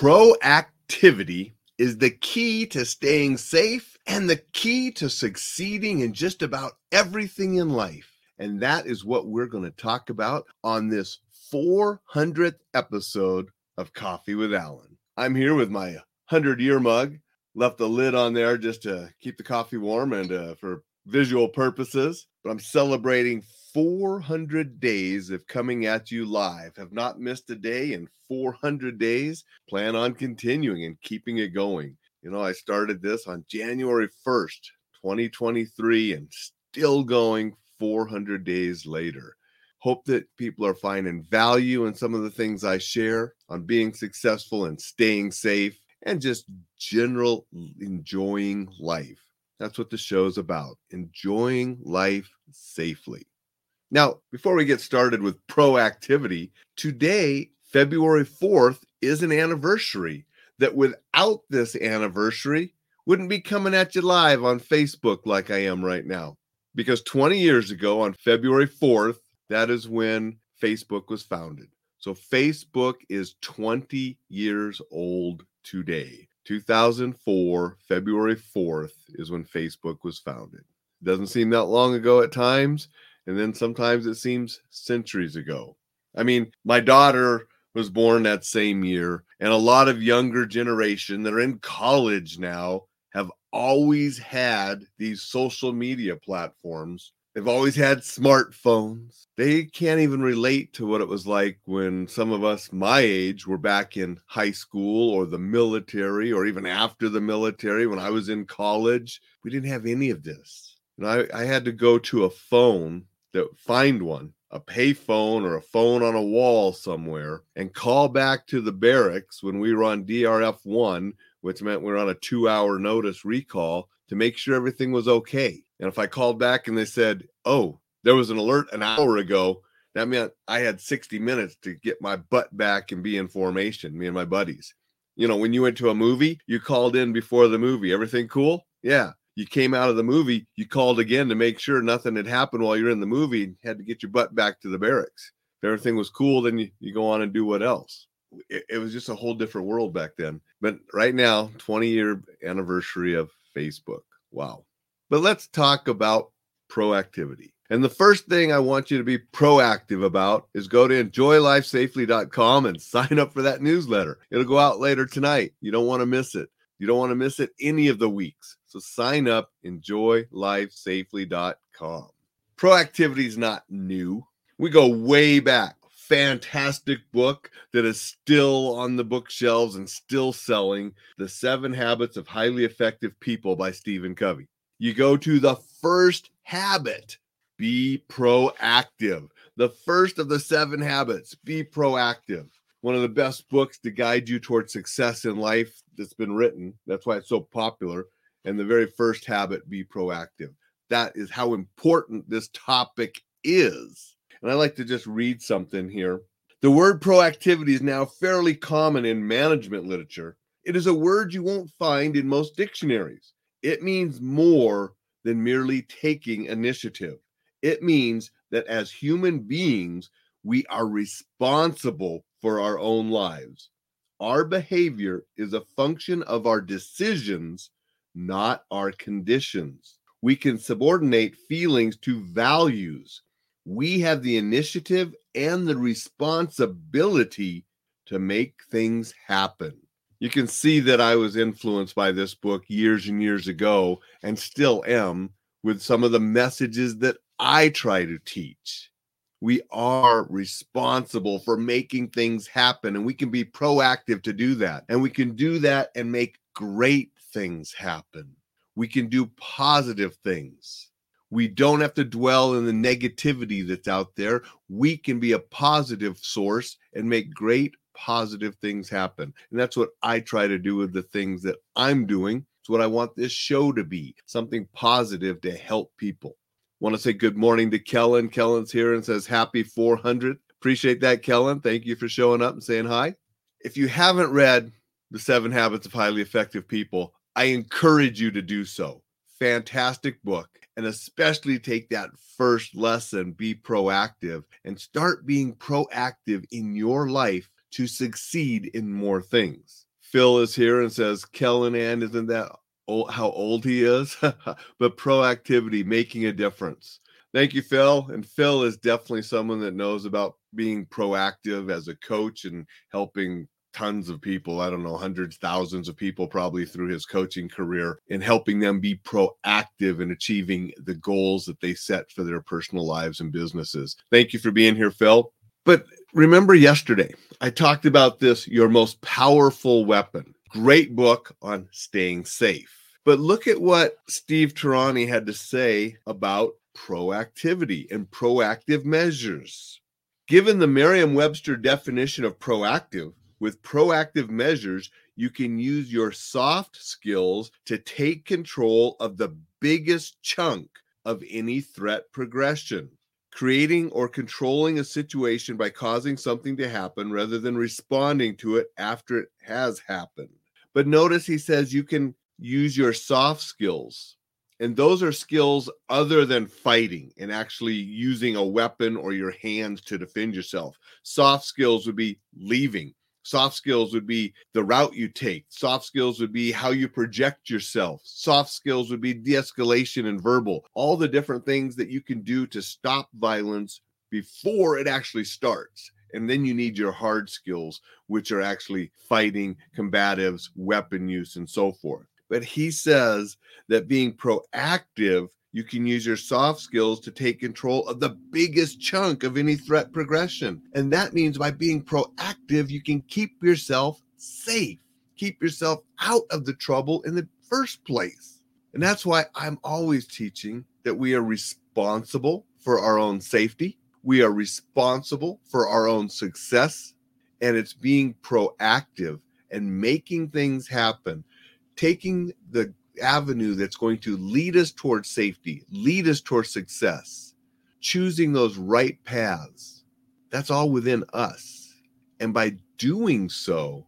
Proactivity is the key to staying safe and the key to succeeding in just about everything in life. And that is what we're going to talk about on this 400th episode of Coffee with Alain. I'm here with my 100 year mug, left the lid on there just to keep the coffee warm and uh, for visual purposes. But I'm celebrating 400 days of coming at you live. Have not missed a day in 400 days. Plan on continuing and keeping it going. You know, I started this on January 1st, 2023, and still going 400 days later. Hope that people are finding value in some of the things I share on being successful and staying safe and just general enjoying life. That's what the show's about enjoying life safely. Now, before we get started with proactivity, today, February 4th, is an anniversary that without this anniversary wouldn't be coming at you live on Facebook like I am right now. Because 20 years ago, on February 4th, that is when Facebook was founded. So Facebook is 20 years old today. 2004, February 4th is when Facebook was founded. It Doesn't seem that long ago at times, and then sometimes it seems centuries ago. I mean, my daughter was born that same year, and a lot of younger generation that are in college now have always had these social media platforms. They've always had smartphones. They can't even relate to what it was like when some of us my age were back in high school or the military or even after the military when I was in college. We didn't have any of this. And I, I had to go to a phone that find one a payphone or a phone on a wall somewhere and call back to the barracks when we were on DRF 1, which meant we were on a two hour notice recall to make sure everything was okay. And if I called back and they said, oh, there was an alert an hour ago, that meant I had 60 minutes to get my butt back and be in formation, me and my buddies. You know, when you went to a movie, you called in before the movie. Everything cool? Yeah you came out of the movie, you called again to make sure nothing had happened while you're in the movie and had to get your butt back to the barracks. If everything was cool, then you, you go on and do what else. It, it was just a whole different world back then. But right now, 20 year anniversary of Facebook. Wow. But let's talk about proactivity. And the first thing I want you to be proactive about is go to enjoylifesafely.com and sign up for that newsletter. It'll go out later tonight. You don't want to miss it. You don't want to miss it any of the weeks. So sign up, enjoylifesafely.com. Proactivity is not new. We go way back. Fantastic book that is still on the bookshelves and still selling The Seven Habits of Highly Effective People by Stephen Covey. You go to the first habit be proactive. The first of the seven habits be proactive one of the best books to guide you towards success in life that's been written. That's why it's so popular. And the very first habit, be proactive. That is how important this topic is. And I like to just read something here. The word proactivity is now fairly common in management literature. It is a word you won't find in most dictionaries. It means more than merely taking initiative. It means that as human beings, we are responsible for our own lives. Our behavior is a function of our decisions, not our conditions. We can subordinate feelings to values. We have the initiative and the responsibility to make things happen. You can see that I was influenced by this book years and years ago and still am with some of the messages that I try to teach we are responsible for making things happen and we can be proactive to do that. And we can do that and make great things happen. We can do positive things. We don't have to dwell in the negativity that's out there. We can be a positive source and make great positive things happen. And that's what I try to do with the things that I'm doing. It's what I want this show to be something positive to help people. Want to say good morning to Kellen. Kellen's here and says happy 400. Appreciate that, Kellen. Thank you for showing up and saying hi. If you haven't read The Seven Habits of Highly Effective People, I encourage you to do so. Fantastic book. And especially take that first lesson, be proactive, and start being proactive in your life to succeed in more things. Phil is here and says, Kellan isn't that old, how old he is? but proactivity, making a difference. Thank you, Phil. And Phil is definitely someone that knows about being proactive as a coach and helping tons of people. I don't know, hundreds, thousands of people probably through his coaching career and helping them be proactive in achieving the goals that they set for their personal lives and businesses. Thank you for being here, Phil. But remember yesterday, I talked about this your most powerful weapon. Great book on staying safe. But look at what Steve Tarani had to say about proactivity and proactive measures. Given the Merriam Webster definition of proactive, with proactive measures, you can use your soft skills to take control of the biggest chunk of any threat progression. Creating or controlling a situation by causing something to happen rather than responding to it after it has happened. But notice he says you can use your soft skills and those are skills other than fighting and actually using a weapon or your hands to defend yourself. Soft skills would be leaving. Soft skills would be the route you take. Soft skills would be how you project yourself. Soft skills would be de escalation and verbal, all the different things that you can do to stop violence before it actually starts. And then you need your hard skills, which are actually fighting, combatives, weapon use, and so forth. But he says that being proactive, you can use your soft skills to take control of the biggest chunk of any threat progression. And that means by being proactive, you can keep yourself safe, keep yourself out of the trouble in the first place. And that's why I'm always teaching that we are responsible for our own safety, we are responsible for our own success, and it's being proactive and making things happen taking the avenue that's going to lead us towards safety, lead us towards success, choosing those right paths. That's all within us. And by doing so,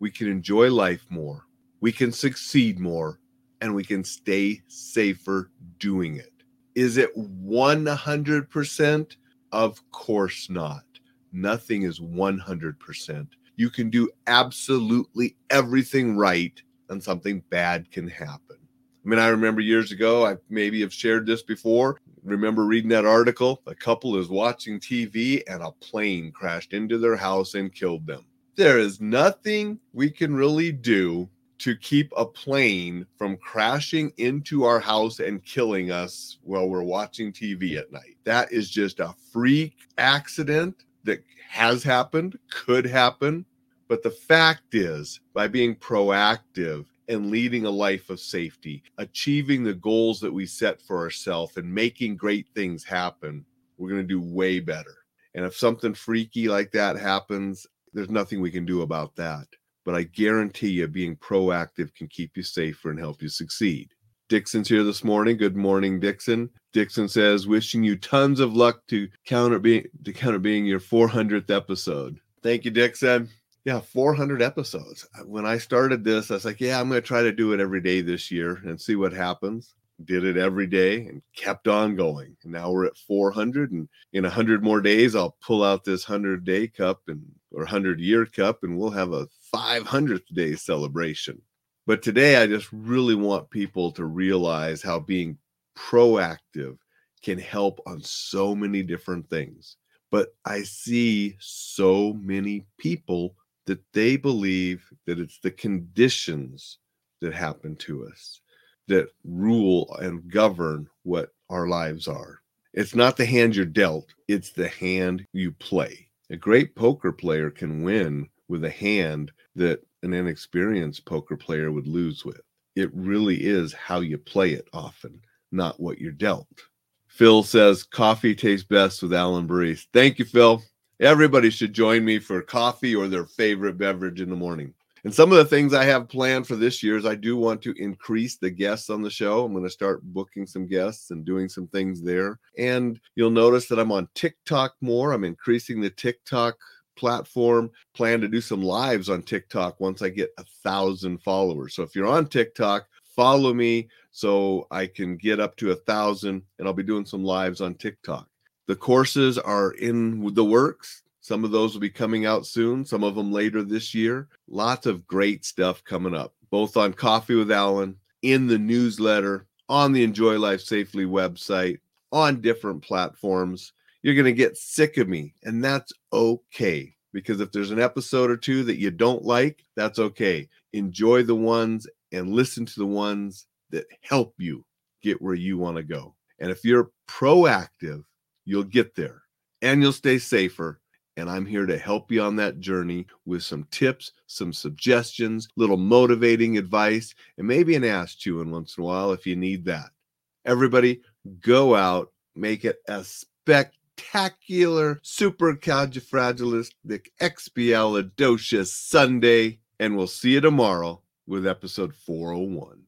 we can enjoy life more, we can succeed more, and we can stay safer doing it. Is it 100%? Of course not. Nothing is 100%. You can do absolutely everything right and something bad can happen. I mean, I remember years ago, I maybe have shared this before. Remember reading that article? A couple is watching TV and a plane crashed into their house and killed them. There is nothing we can really do to keep a plane from crashing into our house and killing us while we're watching TV at night. That is just a freak accident that has happened, could happen, but the fact is, by being proactive and leading a life of safety, achieving the goals that we set for ourselves, and making great things happen, we're going to do way better. And if something freaky like that happens, there's nothing we can do about that. But I guarantee you, being proactive can keep you safer and help you succeed. Dixon's here this morning. Good morning, Dixon. Dixon says, wishing you tons of luck to counter being to counter being your 400th episode. Thank you, Dixon yeah 400 episodes. Uh, when i started this i was like yeah i'm going to try to do it every day this year and see what happens. Did it every day and kept on going. And now we're at 400 and in 100 more days i'll pull out this 100 day cup and or 100 year cup and we'll have a 500th day celebration. But today i just really want people to realize how being proactive can help on so many different things. But i see so many people that they believe that it's the conditions that happen to us that rule and govern what our lives are. It's not the hand you're dealt, it's the hand you play. A great poker player can win with a hand that an inexperienced poker player would lose with. It really is how you play it often, not what you're dealt. Phil says coffee tastes best with Alain Burrese. Thank you, Phil. Everybody should join me for coffee or their favorite beverage in the morning. And some of the things I have planned for this year is I do want to increase the guests on the show. I'm going to start booking some guests and doing some things there. And you'll notice that I'm on TikTok more. I'm increasing the TikTok platform. Plan to do some lives on TikTok once I get a thousand followers. So if you're on TikTok, follow me so I can get up to a thousand and I'll be doing some lives on TikTok. The courses are in the works. Some of those will be coming out soon, some of them later this year. Lots of great stuff coming up, both on Coffee with Alain, in the newsletter, on the Enjoy Life Safely website, on different platforms. You're going to get sick of me, and that's okay. Because if there's an episode or two that you don't like, that's okay. Enjoy the ones and listen to the ones that help you get where you want to go. And if you're proactive, you'll get there and you'll stay safer. And I'm here to help you on that journey with some tips, some suggestions, little motivating advice, and maybe an ass chewing once in a while if you need that. Everybody, go out, make it a spectacular, supercalifragilistic, expialidocious Sunday, and we'll see you tomorrow with episode 401.